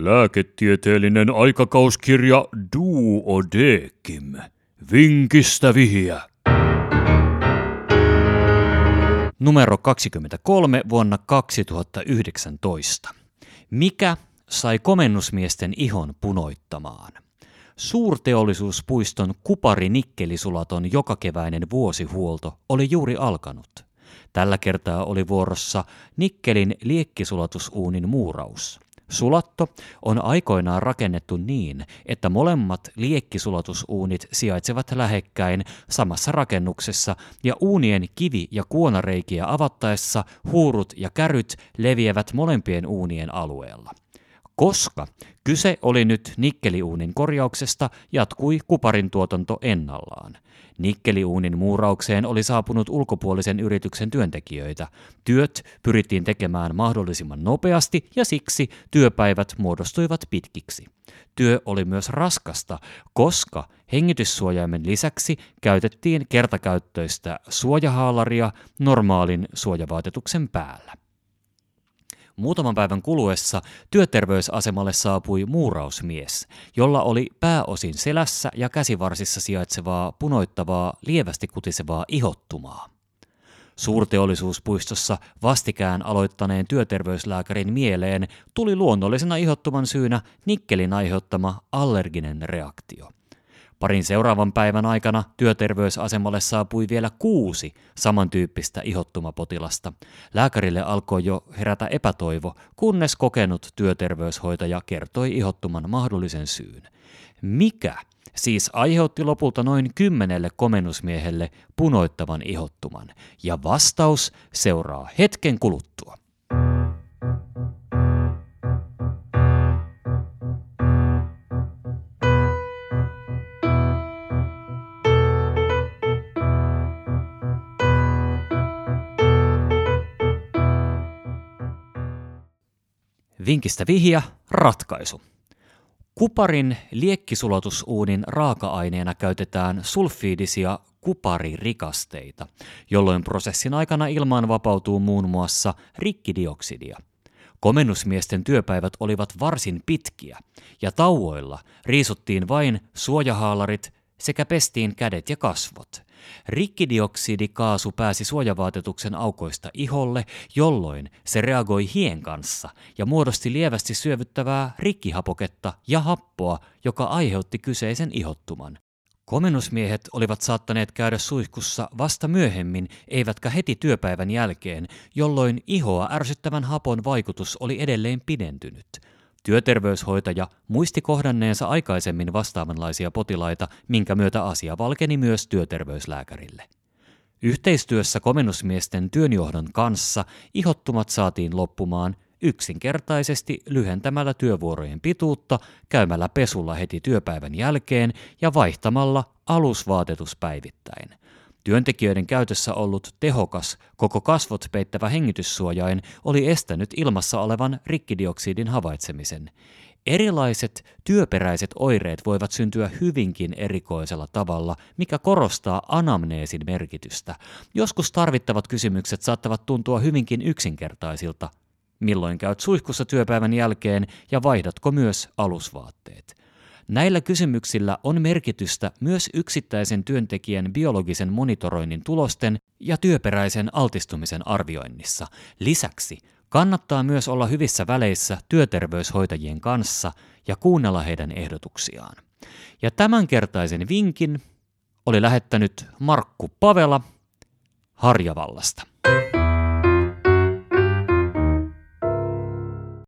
Lääketieteellinen aikakauskirja Duodekim. Vinkistä vihiä. Numero 23 vuonna 2019. Mikä sai komennusmiesten ihon punoittamaan? Suurteollisuuspuiston kupari-nikkelisulaton jokakeväinen vuosihuolto oli juuri alkanut. Tällä kertaa oli vuorossa nikkelin liekkisulatusuunin muuraus – Sulatto on aikoinaan rakennettu niin, että molemmat liekkisulatusuunit sijaitsevat lähekkäin samassa rakennuksessa ja uunien kivi- ja kuonareikiä avattaessa huurut ja käryt leviävät molempien uunien alueella. Koska kyse oli nyt nikkeliuunin korjauksesta, jatkui kuparin tuotanto ennallaan. Nikkeliuunin muuraukseen oli saapunut ulkopuolisen yrityksen työntekijöitä. Työt pyrittiin tekemään mahdollisimman nopeasti ja siksi työpäivät muodostuivat pitkiksi. Työ oli myös raskasta, koska hengityssuojaimen lisäksi käytettiin kertakäyttöistä suojahaalaria normaalin suojavaatetuksen päällä. Muutaman päivän kuluessa työterveysasemalle saapui muurausmies, jolla oli pääosin selässä ja käsivarsissa sijaitsevaa punoittavaa, lievästi kutisevaa ihottumaa. Suurteollisuuspuistossa vastikään aloittaneen työterveyslääkärin mieleen tuli luonnollisena ihottuman syynä nikkelin aiheuttama allerginen reaktio. Parin seuraavan päivän aikana työterveysasemalle saapui vielä kuusi samantyyppistä ihottumapotilasta. Lääkärille alkoi jo herätä epätoivo, kunnes kokenut työterveyshoitaja kertoi ihottuman mahdollisen syyn. Mikä siis aiheutti lopulta noin kymmenelle komennusmiehelle punoittavan ihottuman? Ja vastaus seuraa hetken kuluttua. Vinkistä vihja, ratkaisu. Kuparin liekkisulatusuunin raaka-aineena käytetään sulfiidisia kuparirikasteita, jolloin prosessin aikana ilmaan vapautuu muun muassa rikkidioksidia. Komennusmiesten työpäivät olivat varsin pitkiä, ja tauoilla riisuttiin vain suojahaalarit sekä pestiin kädet ja kasvot – Rikkidioksidikaasu pääsi suojavaatetuksen aukoista iholle, jolloin se reagoi hien kanssa ja muodosti lievästi syövyttävää rikkihapoketta ja happoa, joka aiheutti kyseisen ihottuman. Komennusmiehet olivat saattaneet käydä suihkussa vasta myöhemmin, eivätkä heti työpäivän jälkeen, jolloin ihoa ärsyttävän hapon vaikutus oli edelleen pidentynyt – Työterveyshoitaja muisti kohdanneensa aikaisemmin vastaavanlaisia potilaita, minkä myötä asia valkeni myös työterveyslääkärille. Yhteistyössä komennusmiesten työnjohdon kanssa ihottumat saatiin loppumaan yksinkertaisesti lyhentämällä työvuorojen pituutta, käymällä pesulla heti työpäivän jälkeen ja vaihtamalla alusvaatetus päivittäin – Työntekijöiden käytössä ollut tehokas, koko kasvot peittävä hengityssuojain oli estänyt ilmassa olevan rikkidioksidin havaitsemisen. Erilaiset työperäiset oireet voivat syntyä hyvinkin erikoisella tavalla, mikä korostaa anamneesin merkitystä. Joskus tarvittavat kysymykset saattavat tuntua hyvinkin yksinkertaisilta. Milloin käyt suihkussa työpäivän jälkeen ja vaihdatko myös alusvaatteet? Näillä kysymyksillä on merkitystä myös yksittäisen työntekijän biologisen monitoroinnin tulosten ja työperäisen altistumisen arvioinnissa. Lisäksi kannattaa myös olla hyvissä väleissä työterveyshoitajien kanssa ja kuunnella heidän ehdotuksiaan. Ja tämänkertaisen vinkin oli lähettänyt Markku Pavela Harjavallasta.